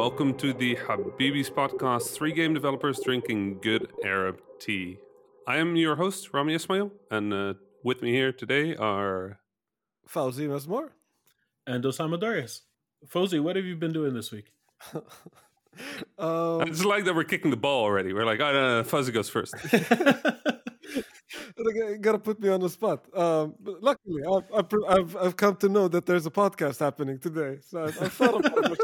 and welcome to the Habibis podcast. Three game developers drinking good Arab tea. I am your host, Rami Ismail, and uh, with me here today are Fawzi Mesmar. and Osama Dorias. Fawzi, what have you been doing this week? um, It's like that we're kicking the ball already. We're like, oh, no, no, Fawzi goes first. gotta put me on the spot. Um, but luckily, I've, I've, I've I've come to know that there's a podcast happening today, so I've, I've thought about it.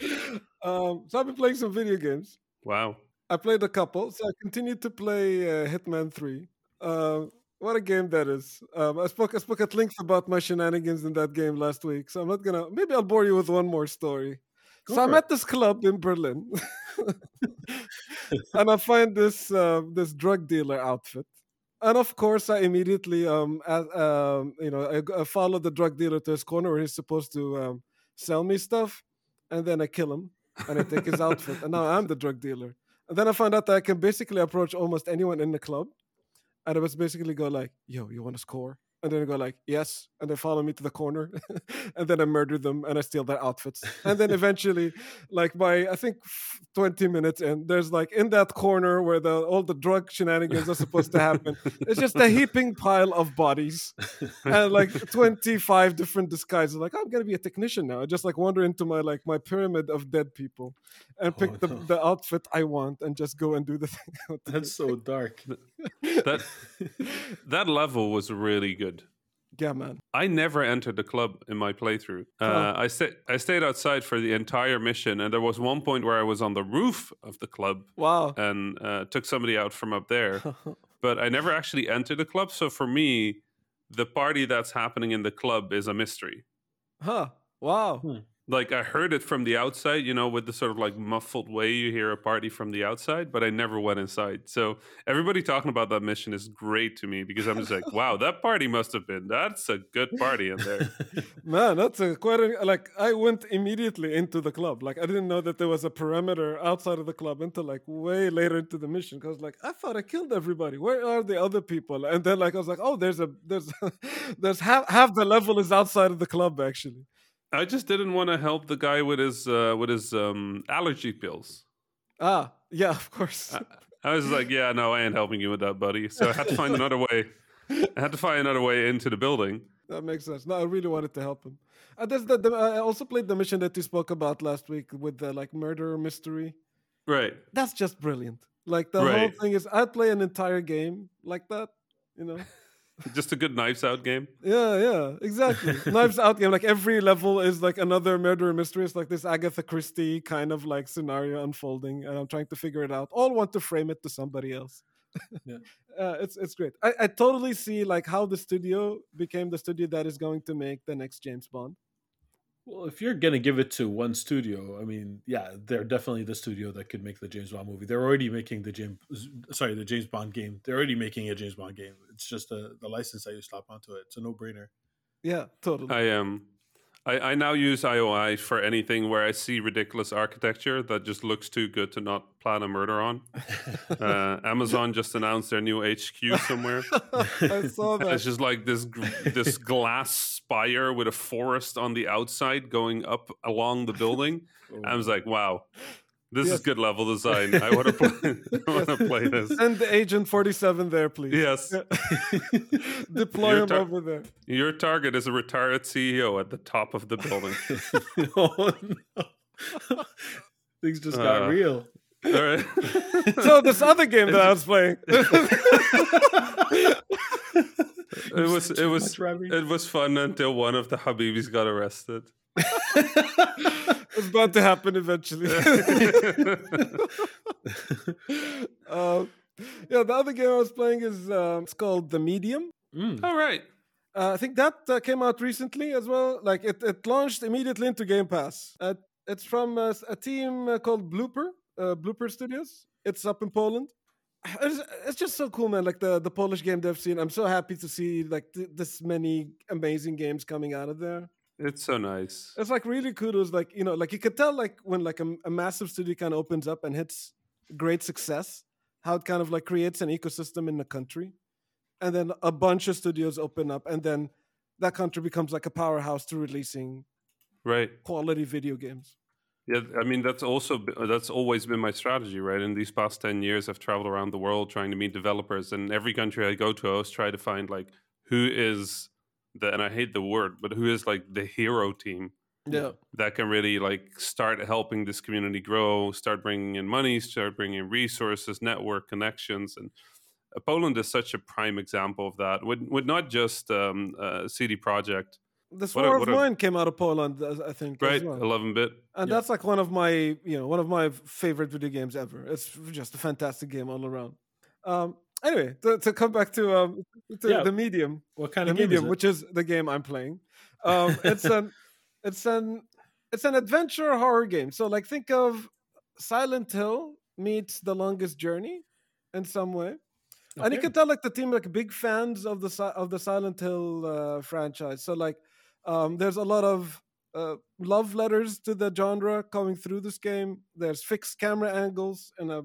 um, so I've been playing some video games. wow. I played a couple, so I continued to play uh, Hitman Three. Uh, what a game that is! Um, I spoke I spoke at length about my shenanigans in that game last week, so I'm not gonna. Maybe I'll bore you with one more story. Go so I'm it. at this club in Berlin, and I find this uh, this drug dealer outfit, and of course I immediately um, um you know I, I follow the drug dealer to his corner where he's supposed to um, sell me stuff, and then I kill him and I take his outfit, and now I'm the drug dealer. And then I found out that I can basically approach almost anyone in the club, and I was basically go like, "Yo, you want to score?" And then I go like, "Yes," and they follow me to the corner, and then I murder them and I steal their outfits. And then eventually, like by I think twenty minutes in, there's like in that corner where the all the drug shenanigans are supposed to happen. It's just a heaping pile of bodies and like 25 different disguises like i'm gonna be a technician now I just like wander into my like my pyramid of dead people and oh, pick Oh, the, no. the outfit i want and just go and do the thing I want to That's so dark. That that level was really good. Do. yeah man I never entered the club in my playthrough. Uh, I sta- I stayed outside for the entire mission, and there was one point where I was on the roof of the club wow and uh, took somebody out from up there. but I never actually entered the club. So for me, the party that's happening in the club is a mystery. huh wow Hmm. Like I heard it from the outside, you know, with the sort of like muffled way you hear a party from the outside, but I never went inside. So everybody talking about that mission is great to me because I'm just like, wow, that party must have been that's a good party in there. man that's a quite a, like i went immediately into the club like i didn't know that there was a perimeter outside of the club until like way later into the mission because like i thought i killed everybody where are the other people and then like i was like oh there's a there's there's half half the level is outside of the club actually I just didn't want to help the guy with his uh, with his um, allergy pills. Ah, yeah, of course. I was like, yeah, no, I ain't helping you with that, buddy. So I had to find another way. I had to find another way into the building. that makes sense. No, I really wanted to help him. That's the, the, I also played the mission that you spoke about last week with the like murder mystery. Right. That's just brilliant. Like the whole thing is, I'd play an entire game like that. You know? Just a good knives out game. Yeah, yeah, exactly. Knives Out game. Like every level is like another murder mystery. It's like this Agatha Christie kind of like scenario unfolding, and I'm trying to figure it out. All want to frame it to somebody else. Yeah. uh, it's it's great. I, I totally see like how the studio became the studio that is going to make the next James Bond. Well, if you're gonna give it to one studio, I mean, yeah, they're definitely the studio that could make the James Bond movie. They're already making the James, sorry, the James Bond game. They're already making a James Bond game. It's just a, the license that you slap onto it. It's a no brainer. Yeah, totally. I um I, I now use IOI for anything where I see ridiculous architecture that just looks too good to not plan a murder on. Uh, Amazon just announced their new HQ somewhere. I saw that. It's just like this this glass spire with a forest on the outside going up along the building. I was like, wow, this Yes. is good level design. I want to play. I want to play this. Send the Agent 47 there, please. Yes, Deploy Your him over there. your target is a retired CEO at the top of the building. oh, no. Things just got Uh, real. All right. So this other game that I was playing. It was it was it was fun until one of the Habibis got arrested. it's about to happen eventually. uh, yeah, the other game I was playing is um, it's called The Medium. Mm. All right. Uh, I think that uh, came out recently as well. Like it, it launched immediately into Game Pass. Uh, it's from uh, a team uh, called Bloober, uh, Bloober Studios. It's up in Poland. It's, it's just so cool, man. Like the, the Polish game dev scene. I'm so happy to see like th- this many amazing games coming out of there. It's so nice. It's like really kudos. Like you know, like you could tell like when like a, a massive studio kind of opens up and hits great success, how it kind of like creates an ecosystem in the country, and then a bunch of studios open up, and then that country becomes like a powerhouse to releasing right quality video games. Yeah, I mean that's also that's always been my strategy, right? In these past ten years, I've traveled around the world trying to meet developers, and every country I go to, I always try to find like who is the and I hate the word, but who is like the hero team Yeah, that can really like start helping this community grow, start bringing in money, start bringing in resources, network connections, and uh, Poland is such a prime example of that. With with not just um, uh, CD Projekt, this What a- War what of a- Mine came out of Poland, I think. right? As well. Eleven bit, and Yeah. that's like one of my you know one of my favorite video games ever it's just a fantastic game all around um anyway to, to come back to um to Yeah. the medium What kind the of game medium is which is the game i'm playing um it's an it's an it's an adventure horror game so like think of silent hill meets the longest journey in some way and you can tell like the team like big fans of the of the Silent Hill uh, franchise. So like um, there's a lot of uh, love letters to the genre coming through this game. There's fixed camera angles in a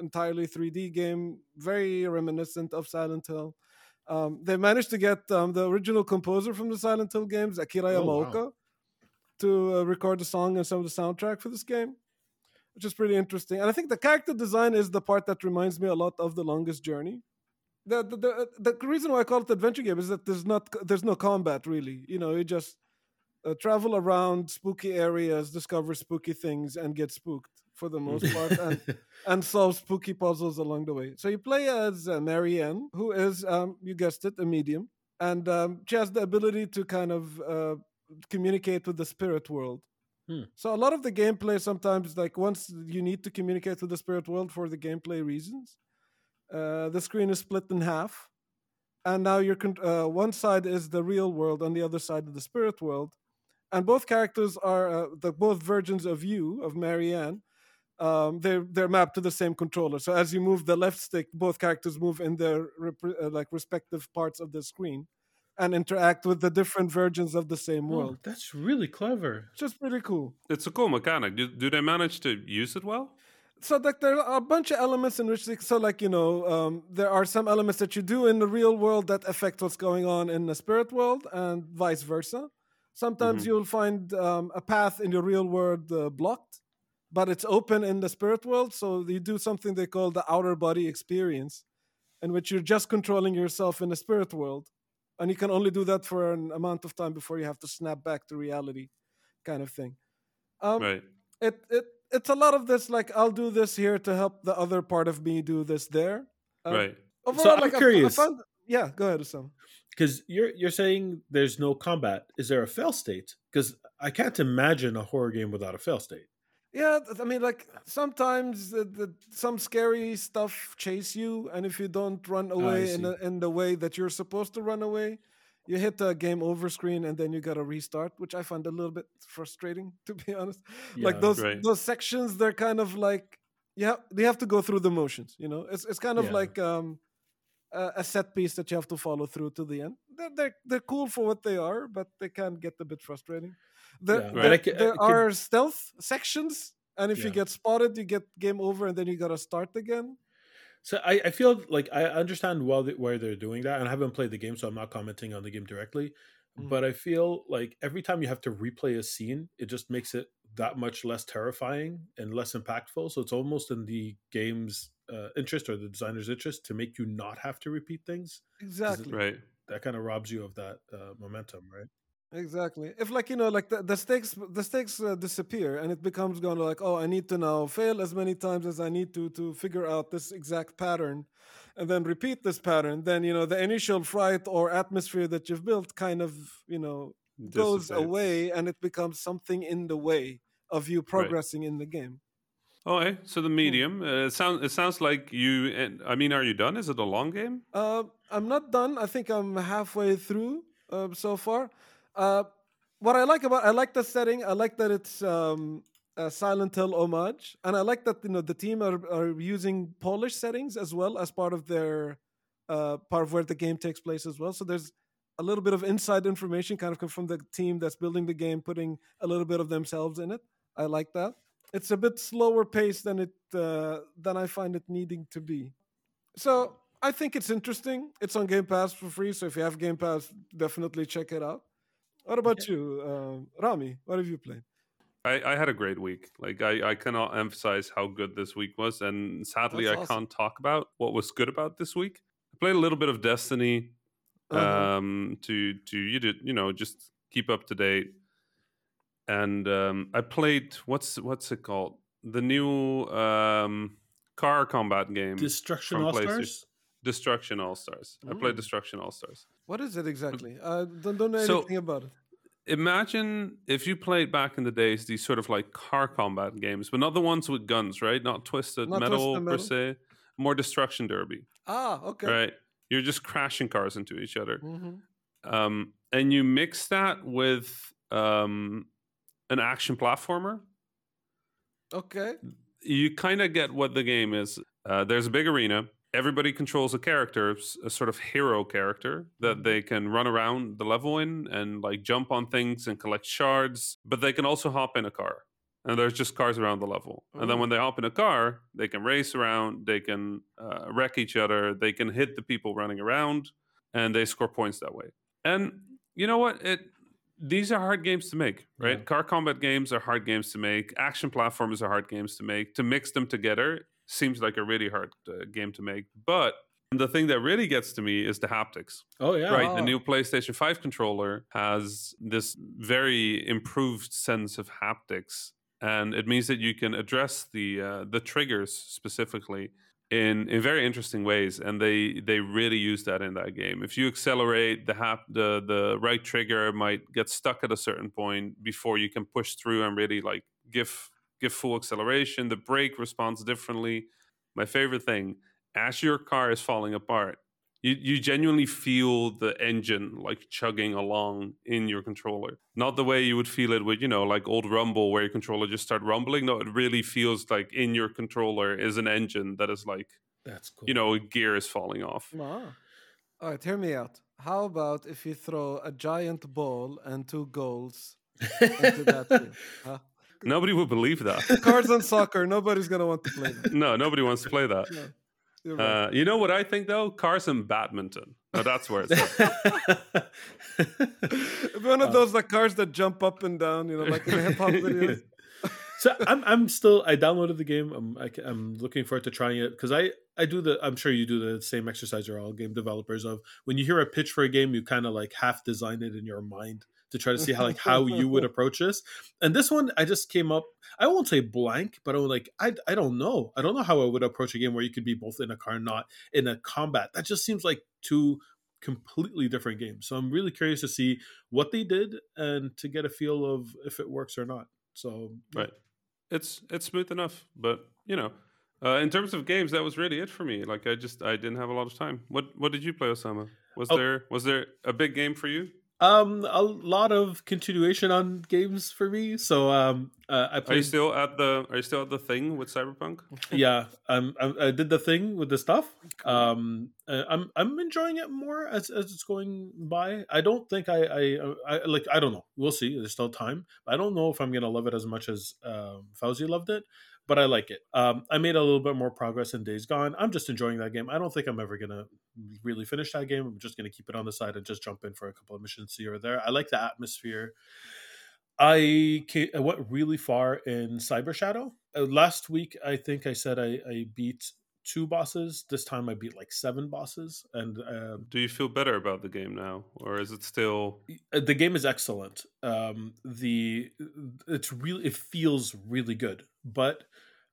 entirely 3D game, very reminiscent of Silent Hill. Um, they managed to get um, the original composer from the Silent Hill games, Akira Oh, wow. Yamaoka, to uh, record the song and some of the soundtrack for this game, which is pretty interesting. And I think the character design is the part that reminds me a lot of The Longest Journey. The, the, the, the reason why I call it adventure game is that there's not there's no combat really. You know, you just uh, travel around spooky areas, discover spooky things, and get spooked for the most part, and and solve spooky puzzles along the way. So you play as uh, Marianne, who is, um, you guessed it, a medium, and um, she has the ability to kind of uh, communicate with the spirit world. Hmm. So a lot of the gameplay sometimes, like once you need to communicate with the spirit world for the gameplay reasons, uh, the screen is split in half, and now you're con- uh, one side is the real world, and the other side of the spirit world, and both characters are uh, the both versions of you of Marianne um, they're they're mapped to the same controller. So as you move the left stick, both characters move in their rep- uh, like respective parts of the screen, and interact with the different versions of the same Oh, world. that's really clever. Which is pretty cool. it's a cool mechanic. Do, do they manage to use it well? So like there are a bunch of elements in which so like you know um, there are some elements that you do in the real world that affect what's going on in the spirit world and vice versa. Sometimes Mhm. you'll find um, a path in your real world uh, blocked, but it's open in the spirit world. So you do something they call the outer body experience, in which you're just controlling yourself in the spirit world, and you can only do that for an amount of time before you have to snap back to reality, kind of thing. Um, right. it it it's a lot of this like I'll do this here to help the other part of me do this there. Um, right. Overall, I'm like, I I curious. found- yeah, go ahead, Sam. Because you're you're saying there's no combat. Is there a fail state? Because I can't imagine a horror game without a fail state. Yeah, I mean, like sometimes the, the, some scary stuff chase you, and if you don't run away in see. the, in the way that you're supposed to run away, you hit the game over screen, and then you gotta restart, which I find a little bit frustrating, to be honest. like those right. those sections, they're kind of like yeah, they have to go through the motions. You know, it's it's kind of Yeah. like um, a, a set piece that you have to follow through to the end. They're, they're they're cool for what they are, but they can get a bit frustrating. There, Yeah, but there, there are stealth sections, and if you get spotted, you get game over, and then you gotta start again. So I, I feel like I understand well th- why they're doing that, and I haven't played the game, so I'm not commenting on the game directly. Mm. But I feel like every time you have to replay a scene, it just makes it that much less terrifying and less impactful. So it's almost in the game's uh, interest or the designer's interest to make you not have to repeat things. Exactly. Right. That kind of robs you of that uh, momentum, right? Exactly. If like you know, like the, the stakes, the stakes uh, disappear, and it becomes going to like, oh, I need to now fail as many times as I need to to figure out this exact pattern, and then repeat this pattern. Then you know the initial fright or atmosphere that you've built kind of you know goes Dissipates. away, and it becomes something in the way of you progressing in the game. Okay, so the medium. Uh, it sounds. It sounds like you. And I mean, are you done? Is it a long game? Uh, I'm not done. I think I'm halfway through uh, so far. Uh, what I like about I like the setting. I like that it's um, a Silent Hill homage, and I like that you know the team are, are using Polish settings as well as part of their uh, part of where the game takes place as well. So there's a little bit of inside information kind of from the team that's building the game, putting a little bit of themselves in it. I like that. It's a bit slower pace than it uh, than I find it needing to be. So I think it's interesting. It's on Game Pass for free, so if you have Game Pass, definitely check it out. What about you, um, Rami? What have you played? I, I had a great week. Like I, I cannot emphasize how good this week was, and sadly, That's I awesome. can't talk about what was good about this week. I played a little bit of Destiny, Uh-huh. um, to to you did you know just keep up to date, and um, I played what's what's it called the new um, car combat game Destruction AllStars. Destruction AllStars. I played Mm. Destruction AllStars. What is it exactly? I don't, don't know So- anything about it. imagine if you played back in the days these sort of like car combat games, but not the ones with guns, right? Not twisted Not metal Twisted per se, more destruction derby, Ah, okay. right? You're just crashing cars into each other, hmm um, and you mix that with um, an action platformer. Okay. You kind of get what the game is. Uh, there's a big arena. Everybody controls a character, a sort of hero character that Mhm. they can run around the level in and like jump on things and collect shards. But they can also hop in a car, and there's just cars around the level. And then Oh. when they hop in a car, they can race around, they can uh, wreck each other, they can hit the people running around, and they score points that way. And you know what? It these are hard games to make, right? Yeah. Car combat games are hard games to make. Action platformers are hard games to make. To mix them together seems like a really hard uh, game to make. But the thing that really gets to me is the haptics. Oh yeah. Right, Ah. the new PlayStation 5 controller has this very improved sense of haptics, and it means that you can address the uh, the triggers specifically in in very interesting ways, and they they really use that in that game. If you accelerate, the hap the the right trigger might get stuck at a certain point before you can push through and really like give give full acceleration. The brake responds differently. My favorite thing, as your car is falling apart, you, you genuinely feel the engine like chugging along in your controller. Not the way you would feel it with, you know, like old Rumble where your controller just start rumbling. No, it really feels like in your controller is an engine that is like, That's cool. you know, a gear is falling off. Ah. All right, hear me out. How about if you throw a giant ball and two goals into that field? Huh? Nobody would believe that. Cards and soccer, nobody's gonna want to play that. No, nobody wants to play that. No, you're right. Uh, you know what I think though? Cars and badminton. Now that's where it's at. One of uh, those like cars that jump up and down, you know, like in the hip hop videos. so I'm I'm still I downloaded the game. I'm I, am looking forward to trying it because I I do the I'm sure you do the same exercise you're all game developers of when you hear a pitch for a game you kind of like half design it in your mind to try to see how like how you would approach this. And this one I just came up I won't say blank, but I'm like I I don't know I don't know how I would approach a game where you could be both in a car and not in a combat. That just seems like two completely different games. So I'm really curious to see what they did and to get a feel of if it works or not. So yeah. Right. It's it's smooth enough, but you know, uh, in terms of games, that was really it for me. Like I just I didn't have a lot of time. What what did you play, Osama? Was Oh. there was there a big game for you? Um, a lot of continuation on games for me. So um, uh, I Are you still at the Are you still at the thing with Cyberpunk? yeah, um, I, I did the thing with the stuff. Um, uh, I'm I'm enjoying it more as as it's going by. I don't think I I, I like I don't know. We'll see. There's still time. I don't know if I'm gonna love it as much as um, Fawzi loved it, but I like it. Um, I made a little bit more progress in Days Gone. I'm just enjoying that game. I don't think I'm ever gonna really finish that game. I'm just gonna keep it on the side and just jump in for a couple of missions here or there. I like the atmosphere. I, ca- I went really far in Cyber Shadow. Uh, last week, I think I said I, I beat two bosses. This time, I beat like seven bosses, and um, Do you feel better about the game now, or is it still? uh, the game is excellent. Um, the it's really it feels really good, but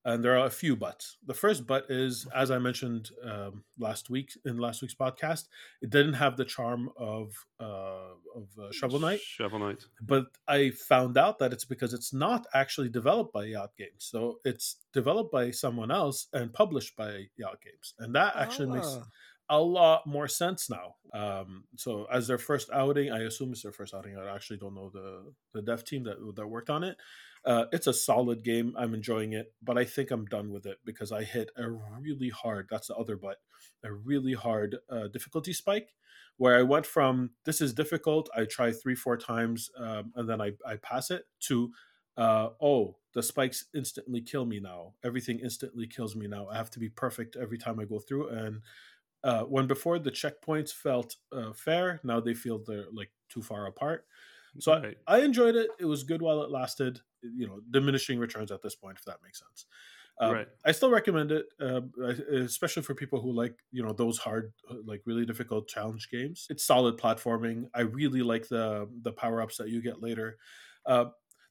and there are a few buts. The first but is, as I mentioned um, last week in last week's podcast, it didn't have the charm of uh, of uh, Shovel Knight. Shovel Knight. But I found out that it's because it's not actually developed by Yacht Games, so it's developed by someone else and published by Yacht Games, and that actually makes Ah, a lot more sense now. Um, so as their first outing, I assume it's their first outing. I actually don't know the the dev team that that worked on it. Uh, it's a solid game. I'm enjoying it, but I think I'm done with it because I hit a really hard. That's the other but a really hard uh, difficulty spike where I went from this is difficult. I try three four times um, and then I I pass it to uh, oh the spikes instantly kill me now. Everything instantly kills me now. I have to be perfect every time I go through and uh, when before the checkpoints felt uh, fair, now they feel they're like too far apart. So Right. I, I enjoyed it. It was good while it lasted. You know, diminishing returns at this point, if that makes sense. Um, Right. I still recommend it, uh, especially for people who like you know those hard, like really difficult challenge games. It's solid platforming. I really like the the power ups that you get later. Uh,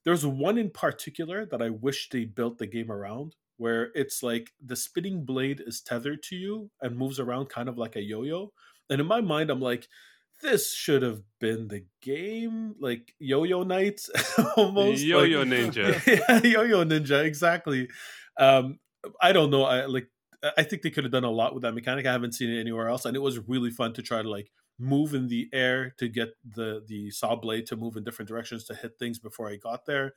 there's one in particular that I wish they built the game around, where it's like the spinning blade is tethered to you and moves around kind of like a yo-yo. And in my mind, I'm like, this should have been the game, like Yo-Yo Nights, almost. Yo like- Ninja. yeah, Yo-Yo Ninja, exactly. Um, I don't know. I like. I think they could have done a lot with that mechanic. I haven't seen it anywhere else, and it was really fun to try to like move in the air to get the the saw blade to move in different directions to hit things before I got there.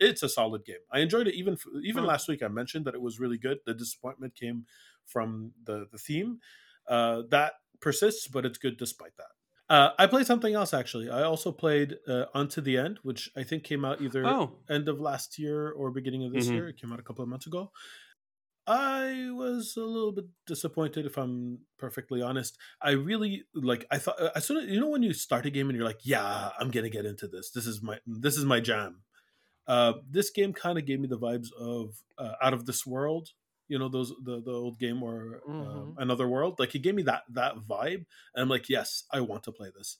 It's a solid game. I enjoyed it. Even even last week, I mentioned that it was really good. The disappointment came from the the theme uh, that persists, but it's good despite that. Uh, I played something else actually. I also played uh, Unto the End, which I think came out either Oh, end of last year or beginning of this Mhm. year. It came out a couple of months ago. I was a little bit disappointed, if I'm perfectly honest. I really like. I thought as soon as you know when you start a game and you're like, "Yeah, I'm gonna get into this. This is my this is my jam." Uh, this game kind of gave me the vibes of uh, Out of This World. You know those the the old game or uh, Mhm. Another World. Like it gave me that that vibe, and I'm like, "Yes, I want to play this."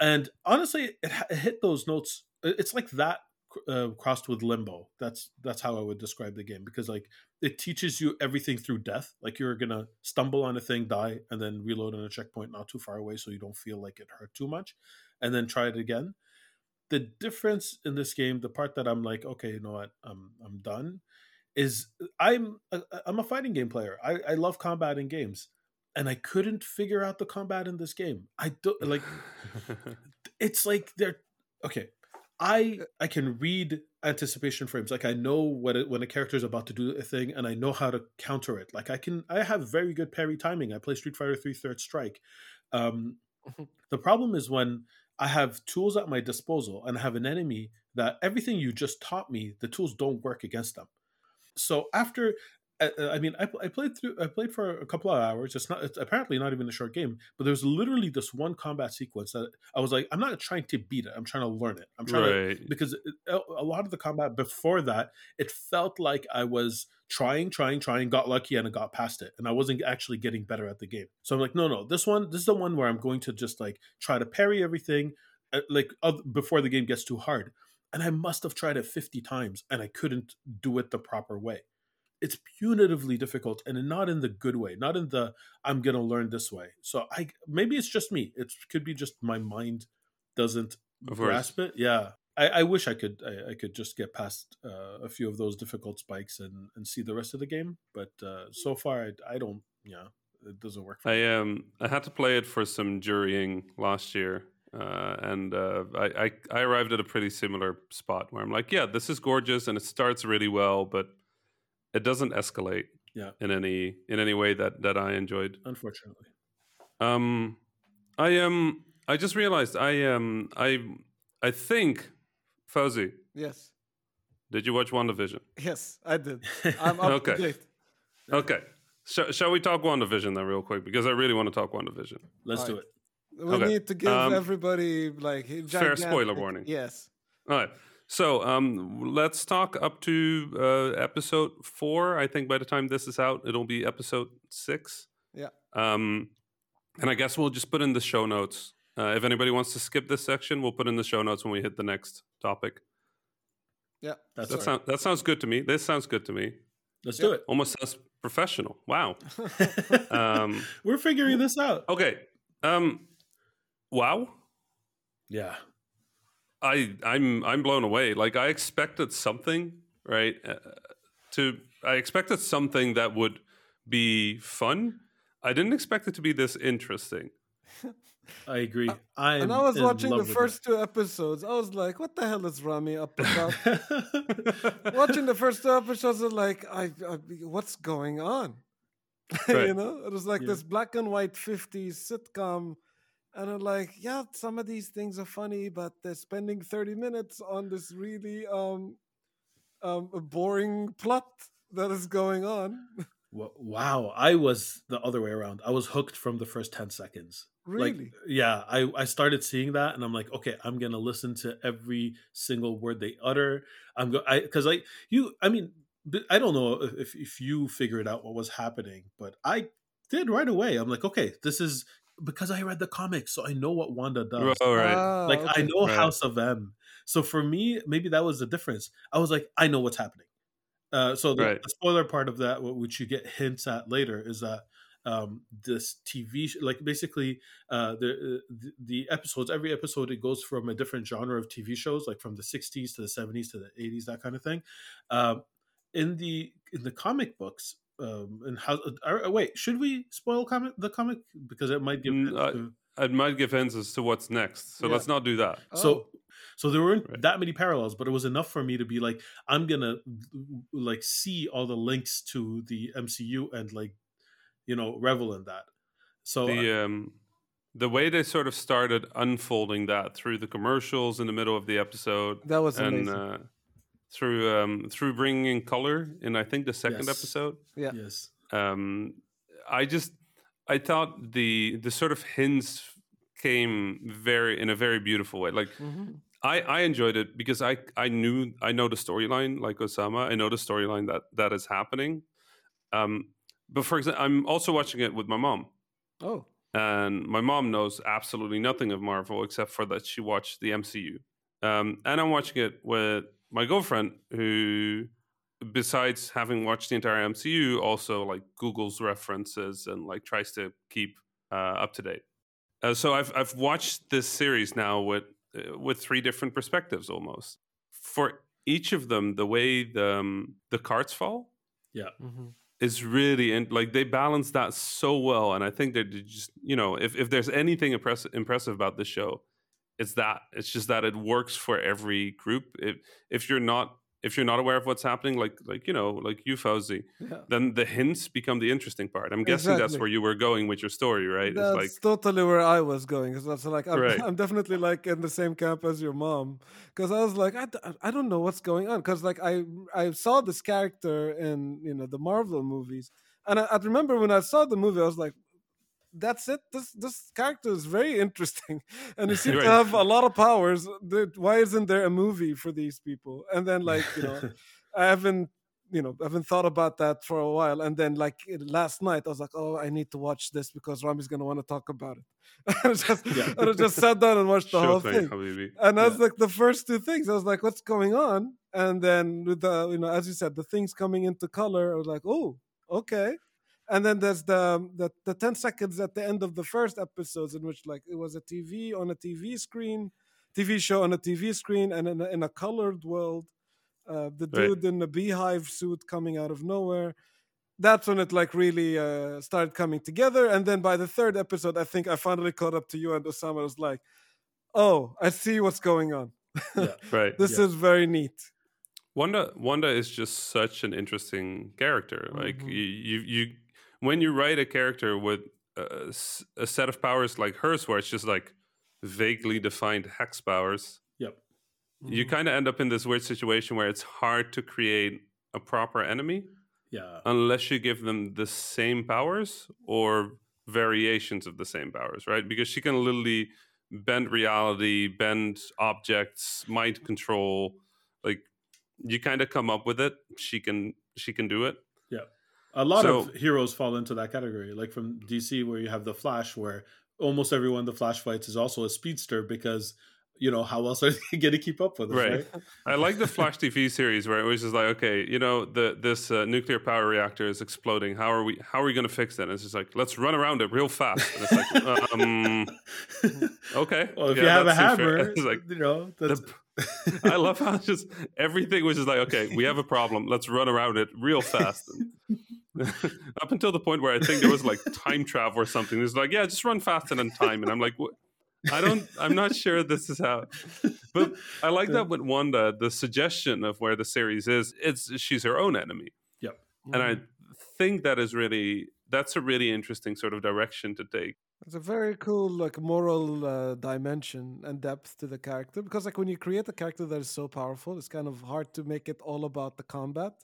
And honestly, it, it hit those notes. It's like that uh, crossed with Limbo. That's that's how I would describe the game because like it teaches you everything through death. Like you're gonna stumble on a thing, die, and then reload on a checkpoint not too far away, so you don't feel like it hurt too much, and then try it again. The difference in this game, the part that I'm like, okay, you know what, I'm I'm done, is I'm a, I'm a fighting game player. I, I love combat in games, and I couldn't figure out the combat in this game. I don't like it's like they're okay i i can read anticipation frames. Like i know what it, when a character is about to do a thing and i know how to counter it. Like i can i have very good parry timing. I play street fighter 3 third strike. Um the problem is when i have tools at my disposal and i have an enemy that everything you just taught me the tools don't work against them so after uh, uh, I mean, I, I played through. I played for a couple of hours. It's not. It's apparently not even a short game. But there's literally this one combat sequence that I was like, I'm not trying to beat it. I'm trying to learn it. I'm trying to because it, a a lot of the combat before that, it felt like I was trying, trying, trying, got lucky, and I got past it, and I wasn't actually getting better at the game. So I'm like, no, no, this one, this is the one where I'm going to just like try to parry everything, uh, like before the game gets too hard. And I must have tried it 50 times, and I couldn't do it the proper way. It's punitively difficult, and not in the good way, not in the I'm gonna learn this way. So I maybe it's just me. It could be just my mind doesn't grasp it. Yeah, I, I wish I could. I, I could just get past uh, a few of those difficult spikes and and see the rest of the game. But uh, so far, I, I don't. Yeah, it doesn't work. For me. I um I had to play it for some jurying last year, uh, and uh, I, I I arrived at a pretty similar spot where I'm like, yeah, this is gorgeous, and it starts really well, but it doesn't escalate. Yeah. In any in any way that that I enjoyed. Unfortunately, Um, I um I just realized I um I I think Fawzi, Yes, did you watch WandaVision? yes, I did. I'm up Okay. to date. Okay. Sh- shall we talk WandaVision then real quick because I really want to talk WandaVision. let's do Right. it. We Okay. need to give Um, everybody like a fair spoiler warning. Yes. All right. So um, let's talk up to uh, episode four. I think by the time this is out, it'll be episode six. Yeah. Um, and I guess we'll just put in the show notes. Uh, if anybody wants to skip this section, we'll put in the show notes when we hit the next topic. Yeah. That's That, right. sound, that sounds good to me. This sounds good to me. Let's Yeah. do it. Almost sounds professional. Wow. Um, We're figuring this out. okay. Um, wow. Yeah. I I'm I'm blown away. Like I expected something, right? Uh, to I expected something that would be fun. I didn't expect it to be this interesting. I agree. I'm Uh, and I was watching the love with first two episodes. I was like, "What the hell is Rami up about?" watching the first two episodes, I was like, I, I, "What's going on?" you know, it was like Yeah. this black and white '50s sitcom, and I'm like, "Yeah, some of these things are funny, but they're spending 30 minutes on this really um, um, boring plot that is going on." Wow, I was the other way around. I was hooked from the first 10 seconds. Really? Like, yeah, I, I started seeing that and I'm like, okay, I'm going to listen to every single word they utter. I'm going, I, cause like you, I mean, I don't know if, if you figured out what was happening, but I did right away. I'm like, okay, this is because I read the comics, so I know what Wanda does. Oh, right. Ah, like I okay. know Right. House of M. So for me, maybe that was the difference. I was like, I know what's happening. Uh, so the, Right. the spoiler part of that, which you get hints at later, is that um, this TV, sh- like basically uh, the, uh, the the episodes, every episode it goes from a different genre of TV shows, like from the '60s to the '70s to the '80s, that kind of thing. Um, in the in the comic books, um, and how? Uh, wait, should we spoil comic the comic because it might give. Mm, hints uh, to- It might give hints as to what's next. So Yeah. let's not do that. Oh. so so there weren't Right. that many parallels but it was enough for me to be like i'm gonna like see all the links to the mcu and like you know revel in that so the um the way they sort of started unfolding that through the commercials in the middle of the episode that was and amazing. uh, through um through bringing in color in I think the second Yes. episode. yeah. yes Um, I just I thought the the sort of hints came very in a very beautiful way. Like Mhm. I, I enjoyed it because I I knew I know the storyline like Osama. I know the storyline that that is happening. Um, but for example, I'm also watching it with my mom, Oh. and my mom knows absolutely nothing of Marvel except for that she watched the MCU. Um, and I'm watching it with my girlfriend, who, besides having watched the entire MCU, also like Google's references and like tries to keep uh, up to date. Uh, so I've I've watched this series now with uh, with three different perspectives almost. For each of them, the way the um, the cards fall Mhm. is really and like they balance that so well, and I think they're just you know if if there's anything impressive impressive about this show, it's that it's just that it works for every group. If if you're not if you're not aware of what's happening, like like you know like you Fawzi, Yeah. then the hints become the interesting part. I'm guessing that's where you were going with your story, right? That's it's like totally where I was going. going. 'cause that's like I'm, Right. I'm definitely like in the same camp as your mom, because I was like I, I don't know what's going on. Because like I I saw this character in you know the Marvel movies, and I, I remember when I saw the movie, I was like, that's it. This this character is very interesting, and he seems to have a lot of powers. Why isn't there a movie for these people? And then like you know. I haven't you know I haven't thought about that for a while and then like last night I was like oh I need to watch this because Rami's gonna want to talk about it and I just Yeah. and I just sat down and watched the sure whole thing, Habibi. and that's Yeah. like the first two things I was like what's going on and then with the you know as you said the things coming into color I was like oh okay and then there's the, the the 10 seconds at the end of the first episodes in which like it was a TV on a TV screen TV show on a TV screen and in a, in a colored world uh, the Right. dude in the beehive suit coming out of nowhere that's when it like really uh, started coming together and then by the third episode i think i finally caught up to you and osama I was like oh i see what's going on yeah Right. this Yeah. is very neat Wanda Wanda is just such an interesting character. Like Mhm. you, you, you, when you write a character with a set of powers like hers, where it's just like vaguely defined hex powers, yep you Mhm. kind of end up in this weird situation where it's hard to create a proper enemy yeah unless you give them the same powers or variations of the same powers, right? Because she can literally bend reality, bend objects, mind control. Like you kind of come up with it. She can she can do it. A lot So- of heroes fall into that category like from dc where you have the flash where almost everyone the flash fights is also a speedster because you know how else are they going to keep up with it Right. right, I like the Flash TV series where it was just like, okay, you know, the this uh, nuclear power reactor is exploding. How are we how are we going to fix that? And it's just like, let's run around it real fast. And it's like, um, okay. well if yeah, you have a that seems fair. hammer It's like, you know that's I love how just everything was just like, okay, we have a problem. Let's run around it real fast. Up until the point where I think there was like time travel or something. It's like, yeah, just run faster than time. And I'm like, what? I don't, I'm not sure this is how. But I like that with Wanda, the suggestion of where the series is, it's she's her own enemy. Yep. And I think that is really, that's a really interesting sort of direction to take. It's a very cool like moral uh, dimension and depth to the character because like when you create a character that is so powerful, it's kind of hard to make it all about the combat.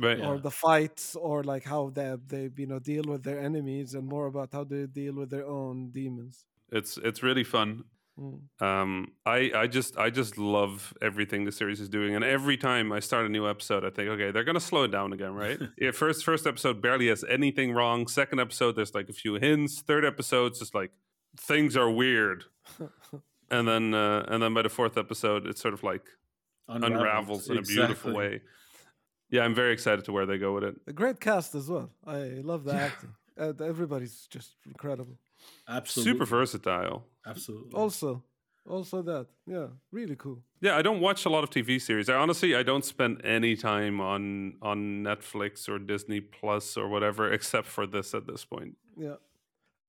Right. Yeah. or the fights or like how they they you know deal with their enemies and more about how they deal with their own demons. It's it's really fun. Mm. Um, I I just I just love everything the series is doing, and every time I start a new episode, I think, okay, they're gonna slow it down again, right? yeah, first first episode barely has anything wrong. Second episode, there's like a few hints. Third episode's just like things are weird, and then uh, and then by the fourth episode, it's sort of like unravels in a beautiful way. Yeah, I'm very excited to where they go with it. A great cast as well. I love the acting. Uh, everybody's just incredible. Absolutely. Super versatile. Absolutely. Also, also that yeah, really cool. Yeah, I don't watch a lot of TV series. I honestly I don't spend any time on on Netflix or Disney Plus or whatever except for this at this point. Yeah,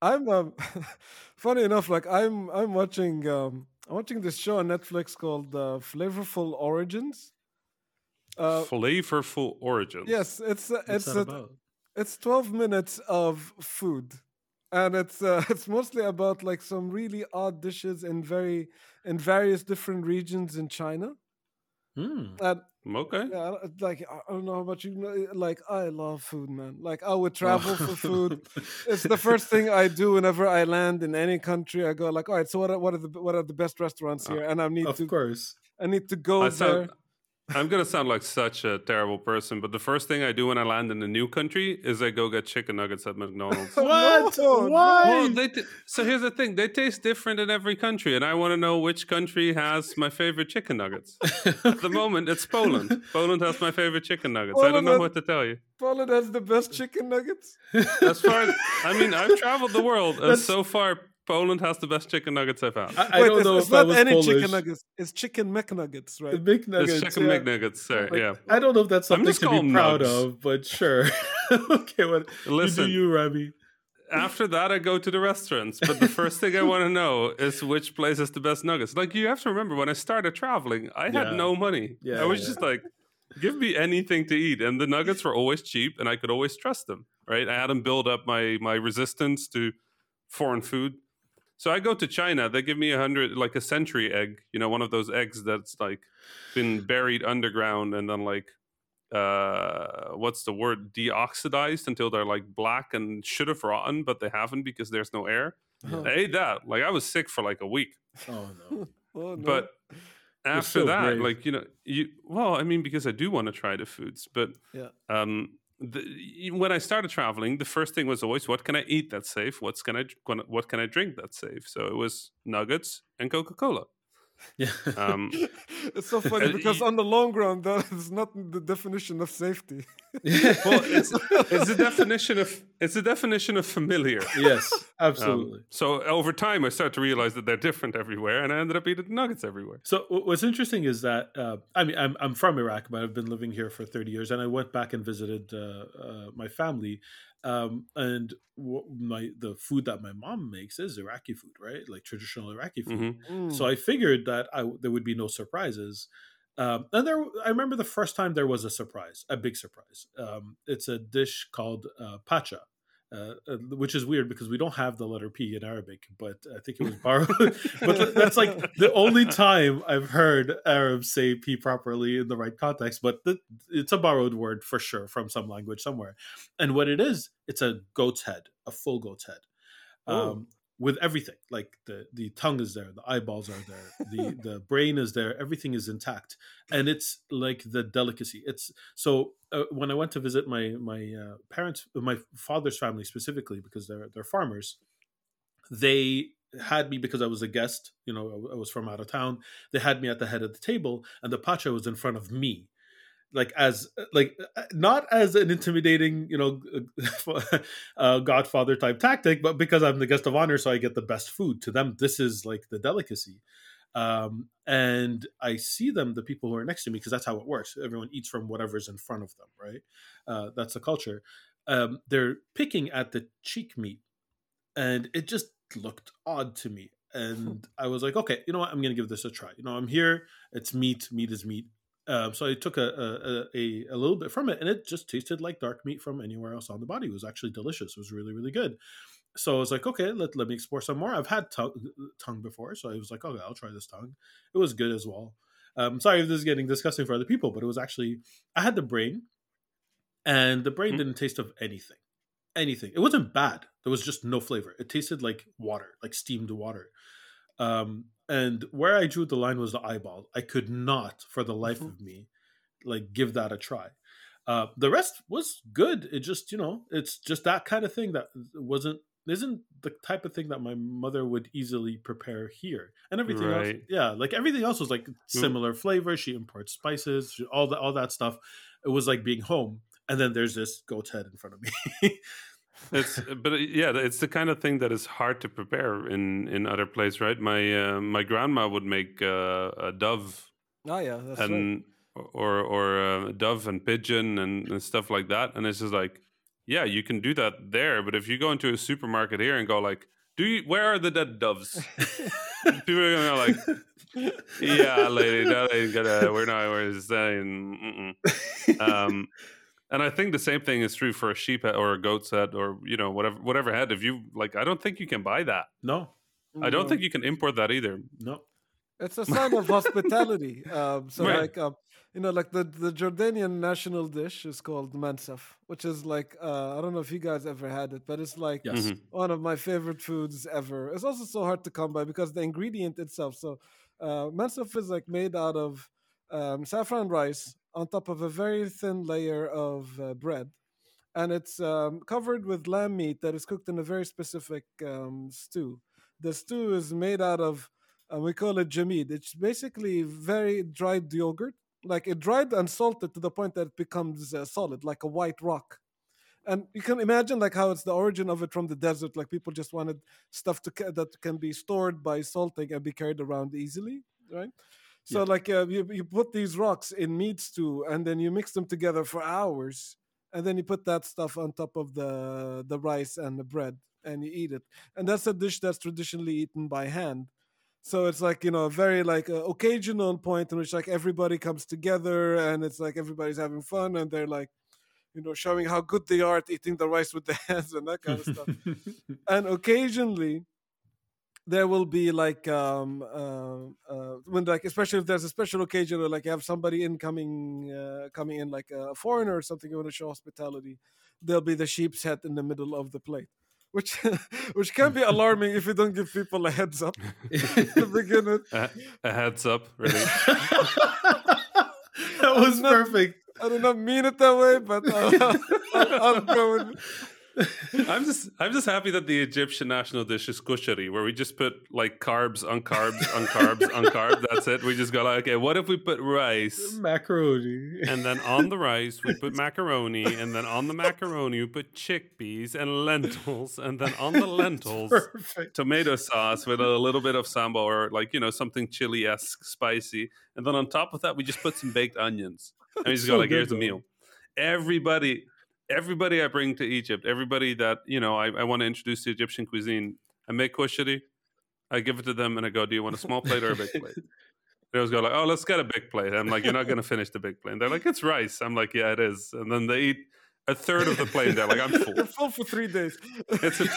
I'm um, funny enough. Like I'm I'm watching um I'm watching this show on Netflix called uh, Flavorful Origins. Uh, Flavorful origins. yes, it's uh, it's a, it's 12 minutes of food. And it's uh, it's mostly about like some really odd dishes in very in various different regions in china. Hmm. and Okay. yeah, like i I don't know how much you know like i love food man. Like i would travel for food. It's the first thing i do whenever i land in any country. I go like all right so what are, what are the what are the best restaurants here? And i need of to course. i need to go I there. sound, I'm gonna sound like such a terrible person, but the first thing I do when I land in a new country is I go get chicken nuggets at McDonald's. What? No, Why? Well, they t- so here's the thing: they taste different in every country, and I want to know which country has my favorite chicken nuggets. At the moment, it's Poland. Poland has my favorite chicken nuggets. I don't know has- what to tell you. Poland has the best chicken nuggets. As far as I mean, I've traveled the world, uh, and so far, Poland has the best chicken nuggets I've had. I, I Wait, don't it's, know it's if I not was any Polish. chicken nuggets. It's chicken McNuggets, right? big nuggets. It's chicken yeah. McNuggets, sir. Like, yeah. I don't know if that's I'm something just to be proud nugs. of, but sure. okay, what Listen. you do you, Rami? After that, I go to the restaurants. But the first thing I want to know is which place has the best nuggets. Like you have to remember, when I started traveling, I had Yeah. no money. Yeah, I was yeah, just like, give me anything to eat, and the nuggets were always cheap, and I could always trust them. Right? I had them build up my my resistance to foreign food. So I go to China. They give me a hundred, like a century egg. You know, one of those eggs that's like been buried underground and then like uh what's the word deoxidized until they're like black and should have rotten but they haven't because there's no air Oh. i ate that like i was sick for like a week Oh no. Oh, no. but after so that brave. like you know you well i mean because i do want to try the foods but Yeah. um the, when i started traveling the first thing was always what can i eat that's safe? What's can i what can i drink that's safe? So it was nuggets and coca-cola Yeah. um it's so funny because on the long run, that is not the definition of safety. well it's, it's a definition of it's a definition of familiar yes, Um, absolutely. so over time, I started to realize that they're different everywhere, and I ended up eating nuggets everywhere. So what's interesting is that uh, I mean I'm I'm from Iraq, but I've been living here for 30 years, and I went back and visited uh, uh, my family, um, and w- my the food that my mom makes is Iraqi food, right? Like traditional Iraqi food. Mhm. Mm. So I figured that I there would be no surprises. Um, and there, I remember the first time there was a surprise, a big surprise. Um, it's a dish called uh, pacha, uh, uh, which is weird because we don't have the letter P in Arabic, but I think it was borrowed. but that's like the only time I've heard Arabs say P properly in the right context. But the, it's a borrowed word for sure from some language somewhere. And what it is, it's a goat's head, a full goat's head. Oh. Um, with everything like the the tongue is there the eyeballs are there the the brain is there everything is intact and it's like the delicacy. It's so uh, when i went to visit my my uh, parents my father's family specifically because they're they're farmers they had me because i was a guest you know i was from out of town they had me at the head of the table and the pacha was in front of me like as like uh, not as an intimidating you know uh, godfather type tactic but because i'm the guest of honor so i get the best food. To them this is like the delicacy. Um, and i see them the people who are next to me because that's how it works. Everyone eats from whatever's in front of them right? Uh, that's the culture. Um, they're picking at the cheek meat and it just looked odd to me. And i was like okay you know what? I'm gonna give this a try. You know i'm here. It's meat. Meat is meat um, so I took a, a, a a little bit from it, and it just tasted like dark meat from anywhere else on the body. It was actually delicious. It was really really good. So I was like, okay, let, let me explore some more. I've had tongue, tongue before, so I was like, okay, I'll try this tongue. It was good as well. Um, sorry if this is getting disgusting for other people, but it was actually I had the brain, and the brain Mm. didn't taste of anything. Anything. It wasn't bad. There was just no flavor. It tasted like water, like steamed water. Um, and where I drew the line was the eyeball. I could not, for the life Mhm. of me, like give that a try. Uh, the rest was good. It just, you know, it's just that kind of thing that wasn't isn't the type of thing that my mother would easily prepare here. And everything else, yeah, like everything else was like similar flavor. She imports spices, she- all that, all that stuff. It was like being home. And then there's this goat's head in front of me. It's but uh, yeah, it's the kind of thing that is hard to prepare in in other places, right? My uh, my grandma would make uh, a dove oh yeah, that's right. and or or uh, dove and pigeon and, and stuff like that, and it's just like, yeah, you can do that there, but if you go into a supermarket here and go like, do you where are the dead doves? People are gonna like, yeah, lady, that ain't gonna. We're not. We're saying. Mm-mm. Um, and I think the same thing is true for a sheep head or a goat's head or you know whatever whatever head. If you like, I don't think you can buy that. no, I don't No. think you can import that either. no. It's a sign of hospitality. Um, so, Right. like, um, you know, like the, the Jordanian national dish is called mansaf, which is like, uh, I don't know if you guys ever had it, but it's like Yes. Mhm. one of my favorite foods ever. It's also so hard to come by because the ingredient itself. So, uh, mansaf is like made out of um, saffron rice on top of a very thin layer of uh, bread. And it's um, covered with lamb meat that is cooked in a very specific um, stew. The stew is made out of, uh, we call it jamid. It's basically very dried yogurt. Like it dried and salted to the point that it becomes uh, solid, like a white rock and you can imagine like how it's the origin of it from the desert like people just wanted stuff to that can be stored by salting and be carried around easily right so Yeah. like uh, you, you put these rocks in meat stew and then you mix them together for hours and then you put that stuff on top of the the rice and the bread and you eat it and that's a dish that's traditionally eaten by hand so it's like you know a very like uh, occasional point in which like everybody comes together and it's like everybody's having fun and they're like you know, showing how good they are at eating the rice with their hands and that kind of stuff. and occasionally, there will be like um uh, uh when like especially if there's a special occasion or like you have somebody incoming uh, coming in like a foreigner or something you want to show hospitality there'll be the sheep's head in the middle of the plate which which can be alarming if you don't give people a heads up to begin with A, a heads up, really. that was I'm not- perfect. i do not mean it that way but uh, I'll, I'll go with I'm just I'm just happy that the Egyptian national dish is kushari, where we just put like carbs on carbs on carbs on carbs. That's it. We just go like, okay, what if we put rice? Macaroni. And then on the rice, we put macaroni. And then on the macaroni, we put chickpeas and lentils. And then on the lentils, Perfect. tomato sauce with a little bit of sambal or like, you know, something chili esque spicy. And then on top of that, we just put some baked onions. And we just go So like, good, here's the though. meal. Everybody, everybody I bring to Egypt, everybody that, you know, I, I want to introduce to Egyptian cuisine, I make kushari. I give it to them and I go, do you want a small plate or a big plate? They always go like, oh, let's get a big plate. I'm like, you're not going to finish the big plate. And they're like, it's rice. I'm like, yeah, it is. And then they eat a third of the plate. They're like, I'm full. you're full for three days It's a,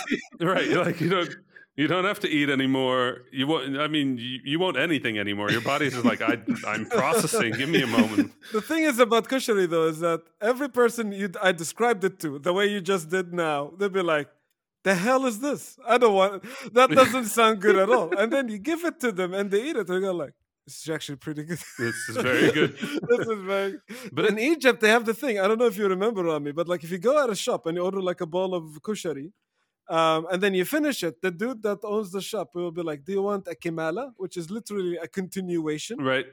right. Like you don't you don't have to eat anymore. You won't. I mean, you, you won't anything anymore. Your body's just like I I'm processing. Give me a moment. The thing is about kushari though is that every person you I described it to, the way you just did now, they'll be like, "The hell is this? I don't want. That doesn't sound good at all." And then you give it to them, and they eat it. They go like, "This is actually pretty good." This is very good. this is very. But But in Egypt, they have the thing. I don't know if you remember, Rami, but like if you go at a shop and you order like a bowl of kushari, um, and then you finish it, the dude that owns the shop will be like, "Do you want a kimala?" Which is literally a continuation. Right.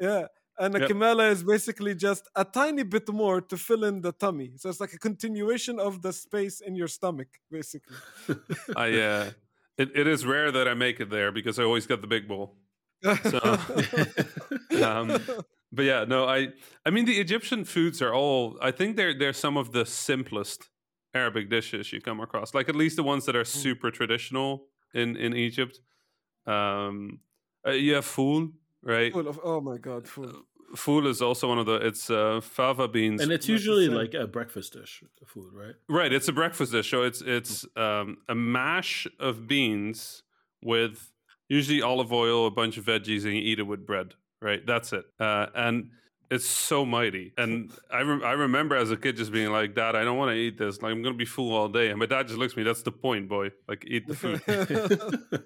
Yeah. And a Yep. Kamala is basically just a tiny bit more to fill in the tummy. So it's like a continuation of the space in your stomach, basically. I uh, it, it is rare that I make it there because I always get the big bowl. Um, but yeah, no, I I mean the Egyptian foods are all I think they're they're some of the simplest Arabic dishes you come across. Like at least the ones that are super traditional in in Egypt. Um, uh, you have fool, right? Full of, oh my God, full. Fool is also one of the it's uh, fava beans. and it's usually like a breakfast dish food, right? Right, it's a breakfast dish. So it's it's um, a mash of beans with usually olive oil, a bunch of veggies, and you eat it with bread. Right, that's it. Uh, and it's so mighty. And I rem- I remember as a kid just being like, Dad, I don't want to eat this. Like I'm gonna be full all day. And my dad just looks at me. That's the point, boy. Like eat the food.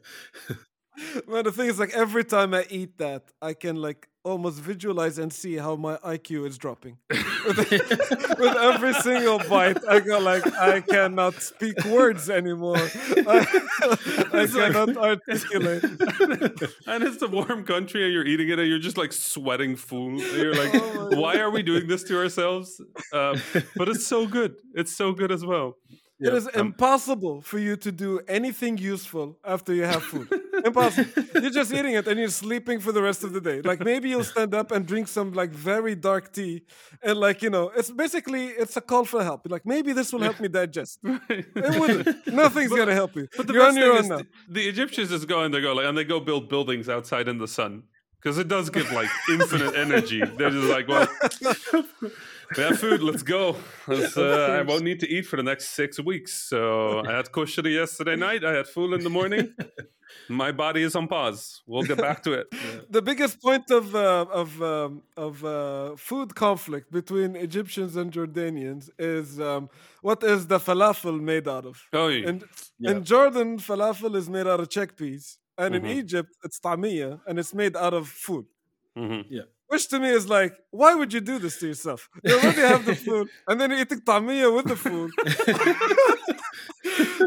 Man, the thing is, like every time I eat that, I can like almost visualize and see how my IQ is dropping. with, with every single bite, I go like, I cannot speak words anymore. I, I cannot articulate. and it's a warm country, and you're eating it, and you're just like sweating full. You're like, Oh my why are we doing this to ourselves? Um, but it's so good. It's so good as well. It is Um, impossible for you to do anything useful after you have food. Impossible. You're just eating it and you're sleeping for the rest of the day. Like maybe you'll stand up and drink some like very dark tea, and like you know, it's basically it's a call for help. Like maybe this will help me digest. It wouldn't. Nothing's gonna help you. But the you're on best your thing own is now. the, the Egyptians just go and they go like, and they go build buildings outside in the sun because it does give like infinite energy. They're just like, well, we have food. Let's go. Uh, I won't need to eat for the next six weeks. So I had koshari yesterday night. I had fool in the morning. My body is on pause. We'll get back to it. The biggest point of uh, of um, of uh, food conflict between Egyptians and Jordanians is um, what is the falafel made out of? Oh, yeah. And Yeah. in Jordan, falafel is made out of chickpeas, and Mhm. in Egypt, it's tamia, and it's made out of food. Mhm. Which to me is like, why would you do this to yourself? You already have the fool, and then you're eating tamia with the fool.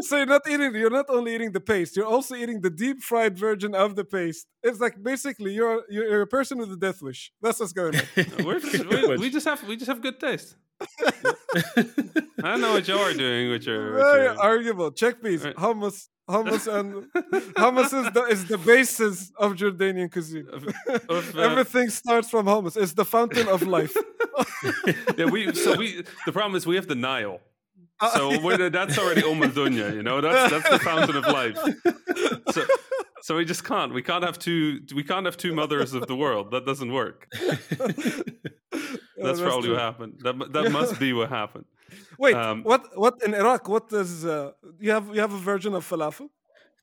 so you're not eating. You're not only eating the paste. You're also eating the deep fried version of the paste. It's like basically you're you're, you're a person with a death wish. That's what's going on. We're, we, we just have we just have good taste. I know what you're doing with your. With Very your arguable. Chickpeas, Right. hummus, hummus, and hummus is the is the basis of Jordanian cuisine. of, of, uh, Everything starts from hummus. It's the fountain of life. yeah, we so we the problem is we have the Nile. So we're, that's already Umm al-Dunya, you know. That's that's the fountain of life. So, so we just can't. We can't have two. We can't have two mothers of the world. That doesn't work. Yeah, That's, probably true. what happened. That mu- that must be what happened. Wait, Um, what? What in Iraq? What is? Uh, you have you have a version of falafel?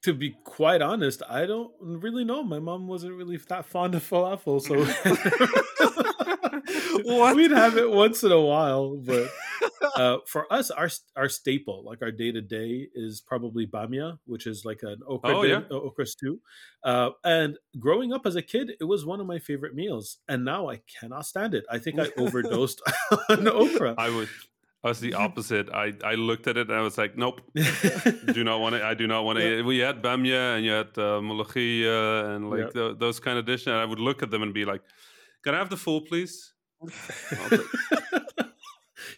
to be quite honest, I don't really know. My mom wasn't really that fond of falafel, so What? we'd have it once in a while. But uh, for us, our our staple, like our day to day, is probably bamia, which is like an okra, Oh, yeah. uh, okra stew. Uh, and growing up as a kid, it was one of my favorite meals, and now I cannot stand it. I think I overdosed on okra. I was. I was the opposite. I, I looked at it and I was like, nope, do not want to. I do not want it. Yeah. We had bamia and you had uh, molokhia and like Yep. tho- those kind of dishes. And I would look at them and be like, can I have the full, please?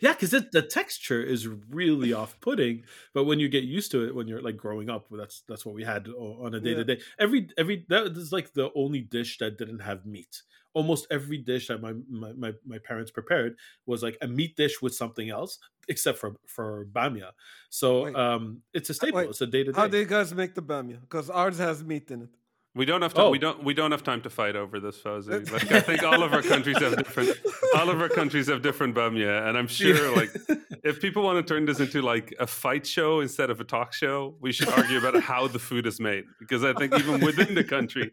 Yeah, because the texture is really off-putting, but when you get used to it, when you're like growing up, that's that's what we had on a day to day. Every every that is like the only dish that didn't have meat. Almost every dish that my, my my my parents prepared was like a meat dish with something else, except for for bamia. So Wait. um, it's a staple. wait. It's a day to day. How do you guys make the bamia? Because ours has meat in it. We don't have to. Oh. We don't. We don't have time to fight over this, Fawzi. Like I think all of our countries have different. All of our countries have different bamia, and I'm sure, like, if people want to turn this into like a fight show instead of a talk show, we should argue about how the food is made. Because I think even within the country,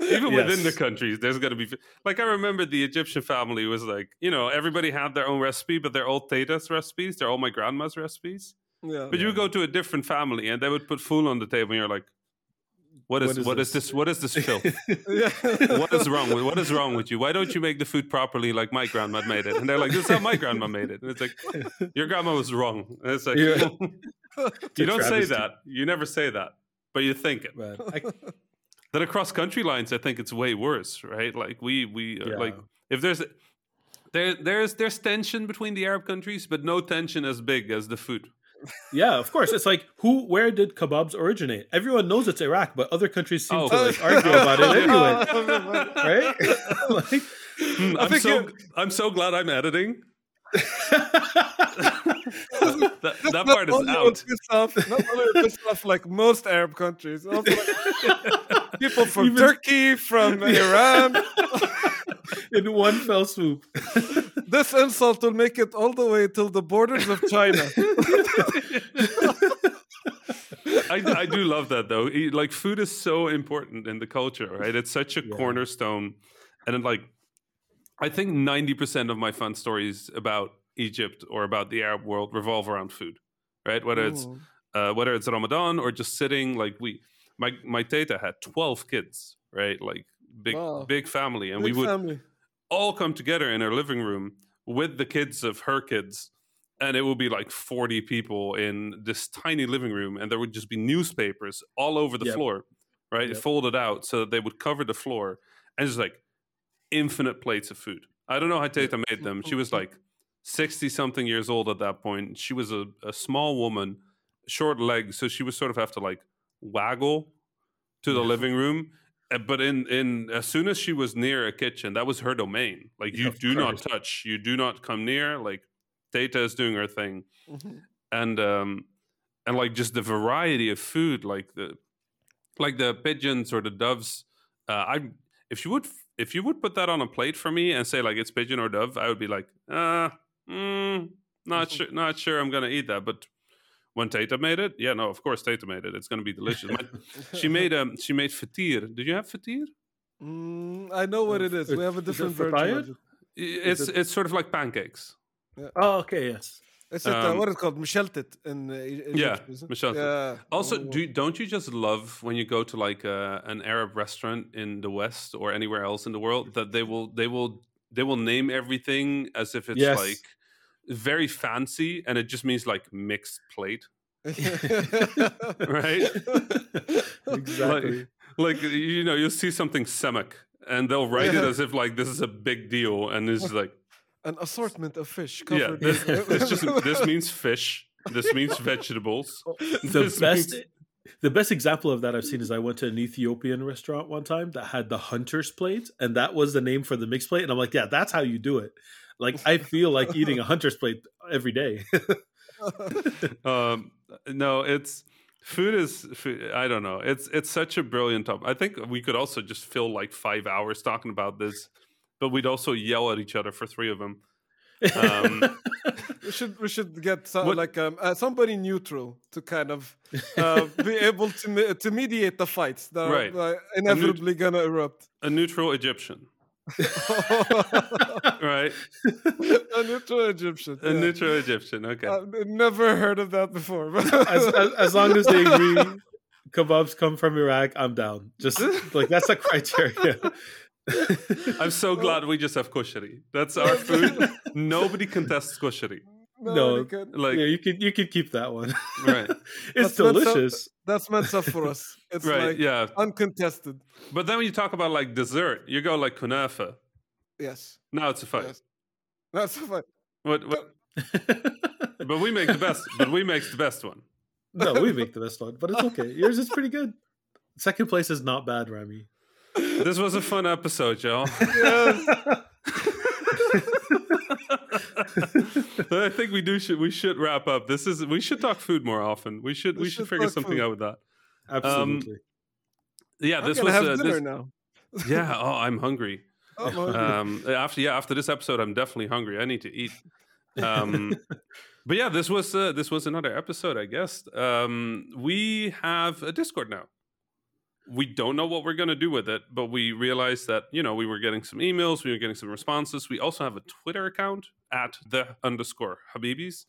even within the countries, there's going to be like I remember the Egyptian family was like, you know, everybody had their own recipe, but they're all Tata's recipes. They're all my grandma's recipes. Yeah. But you go to a different family, and they would put food on the table, and you're like. What is, What is what is this? this? What is this filth? what is wrong with what is wrong with you? Why don't you make the food properly like my grandma made it? And they're like, this is how my grandma made it. And it's like, your grandma was wrong. And it's like, Yeah. you don't say that. You never say that, but you think it. Man, I, Then across country lines, I think it's way worse, right? Like we we uh, Yeah. like if there's there there's there's tension between the Arab countries, but no tension as big as the food. Yeah, of course. It's like who? Where did kebabs originate? Everyone knows it's Iraq, but other countries seem Oh. to like argue about it anyway, right? like, Hmm, I I'm so you- I'm so glad I'm editing. that, that part is only out. piss off, not only will piss off like most Arab countries, also like people from Even- Turkey, from Iran. in one fell swoop. This insult will make it all the way till the borders of China. I, I do love that though. Like food is so important in the culture, right? It's such a Yeah. cornerstone, and then like I think ninety percent of my fun stories about Egypt or about the Arab world revolve around food, right? Whether it's uh, whether it's Ramadan or just sitting. Like we, my my teta had twelve kids, right? Like big Wow. big family, and Big we would family. all come together in her living room with the kids of her kids and it would be like 40 people in this tiny living room and there would just be newspapers all over the Yep. floor right? Yep. folded out so that they would cover the floor and just like infinite plates of food. I don't know how tata made them. She was like 60 something years old at that point she was a, a small woman short legs so she would sort of have to like waggle to the living room uh, but in in as soon as she was near a kitchen that was her domain. Like you do not touch. You do not come near like Tata is doing her thing Mhm. and um and like just the variety of food like the like the pigeons or the doves uh i if you would if you would put that on a plate for me and say like it's pigeon or dove i would be like uh mm, not Mhm. sure not sure i'm gonna eat that but when Tata made it, yeah, no, of course Tata made it. It's gonna be delicious. My- she made um, she made fatir. Did you have fatir? Mm, I know what it is. We have a Is it different version. diet? Of it. I- It's it's sort of like pancakes. Oh, okay, yes. It's it, uh, Um, what is it called? Misheltet in uh, E- Yeah, is it? Yeah. Also, Oh, do don't you just love when you go to like uh, an Arab restaurant in the West or anywhere else in the world that they will they will they will name everything as if it's Yes. like very fancy and it just means like mixed plate. Right? exactly. Like you know, you'll see something semek and they'll write it as if like this is a big deal and it's like An assortment of fish yeah, this, in- this just this means fish. This means vegetables. the This best means- the best example of that I've seen is I went to an Ethiopian restaurant one time that had the hunter's plate, and that was the name for the mixed plate. And I'm like, yeah, that's how you do it. Like I feel like eating a hunter's plate every day. um no it's food is food, i don't know it's it's such a brilliant topic i think we could also just fill like five hours talking about this but we'd also yell at each other for three of them Um, we should we should get some, What- like um, uh, somebody neutral to kind of uh, be able to me- to mediate the fights that Right. are uh, inevitably gonna erupt. a neutral egyptian right a neutral Egyptian. a yeah. neutral egyptian okay I've never heard of that before. as, as, as long as they agree kebabs come from Iraq, I'm down. Just like that's a criteria. i'm so glad we just have koshari that's our food nobody contests koshari no, No. you can- like yeah, you can you can keep that one. right it's That's- that's a- delicious. that's mansaf for us. It's right like yeah uncontested. but then when you talk about like dessert you go like kunafa Yes, now it's a fight Yes. that's fine. what, what but we make the best but we make the best one no, we make the best one, but it's okay. Yours is pretty good. Second place is not bad, Rami. This was a fun episode, y'all. Yes. I think we do should we should wrap up. This is we should talk food more often. We should we, We should, should figure something food. out with that. Absolutely. Yeah, I'm this was have uh, dinner this, now. yeah. Oh, I'm hungry. Oh, my Um, after yeah, after this episode, I'm definitely hungry. I need to eat. Um, but yeah, this was uh, this was another episode, I guess. Um, we have a Discord now. We don't know what we're going to do with it, but we realized that you know we were getting some emails, we were getting some responses. We also have a Twitter account at the underscore Habibis,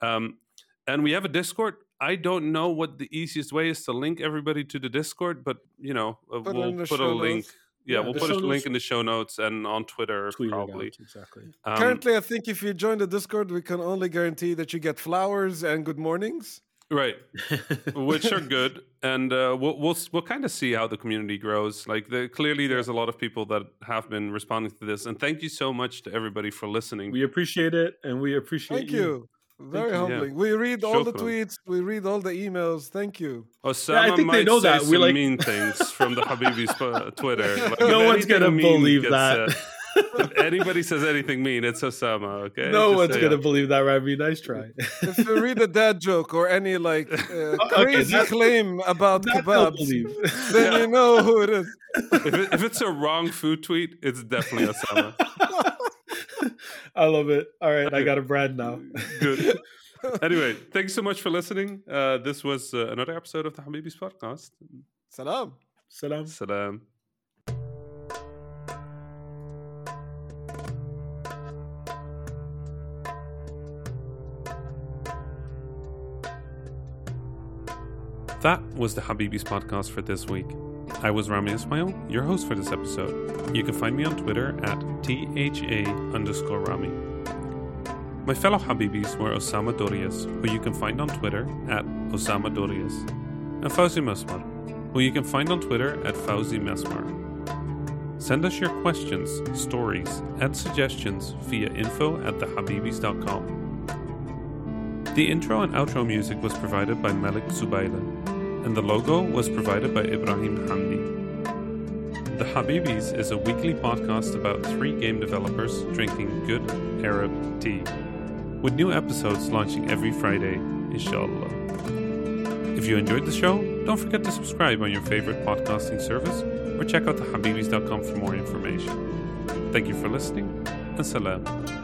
um, and we have a Discord. I don't know what the easiest way is to link everybody to the Discord, but you know uh, Put we'll put a link. notes. Yeah, Yeah, we'll put a link notes- in the show notes and on Twitter Tweet it out, probably. exactly. Um, Currently, I think if you join the Discord, we can only guarantee that you get flowers and good mornings. Right, which are good, and uh, we'll we'll we'll kind of see how the community grows. Like, the, clearly, there's a lot of people that have been responding to this, and thank you so much to everybody for listening. we appreciate it, and we appreciate Thank you. Very you. humbling. We read all the tweets. We read all the emails. Thank you. Osama I think they might know say that. We some like- mean things from the Habibis uh, Twitter. Like, No one's gonna mean believe gets that. Said- if anybody says anything mean, it's Osama. Okay, No Just one's gonna that. believe that, Rami. Nice try. If you read a dad joke or any like uh, Okay, crazy claim about That kebabs, believe. then you know who it is. if, it, if it's a wrong food tweet, it's definitely Osama. I love it. All right, I got a brand now. Good. Anyway, thanks so much for listening. Uh, this was uh, another episode of the Habibis podcast. Salam. Salam. Salam. That was the Habibis podcast for this week. I was Rami Ismail, your host for this episode. You can find me on Twitter at THA underscore Rami. My fellow Habibis were Osama Dorias, who you can find on Twitter at Osama Dorias, and Fawzi Mesmar, who you can find on Twitter at Fawzi Mesmar. Send us your questions, stories, and suggestions via info at thehabibis.com. The intro and outro music was provided by Malik Zubaila, and the logo was provided by Ibrahim Hamdi. The Habibis is a weekly podcast about three game developers drinking good Arab tea, with new episodes launching every Friday, inshallah. If you enjoyed the show, don't forget to subscribe on your favorite podcasting service or check out thehabibis.com for more information. Thank you for listening, and salam.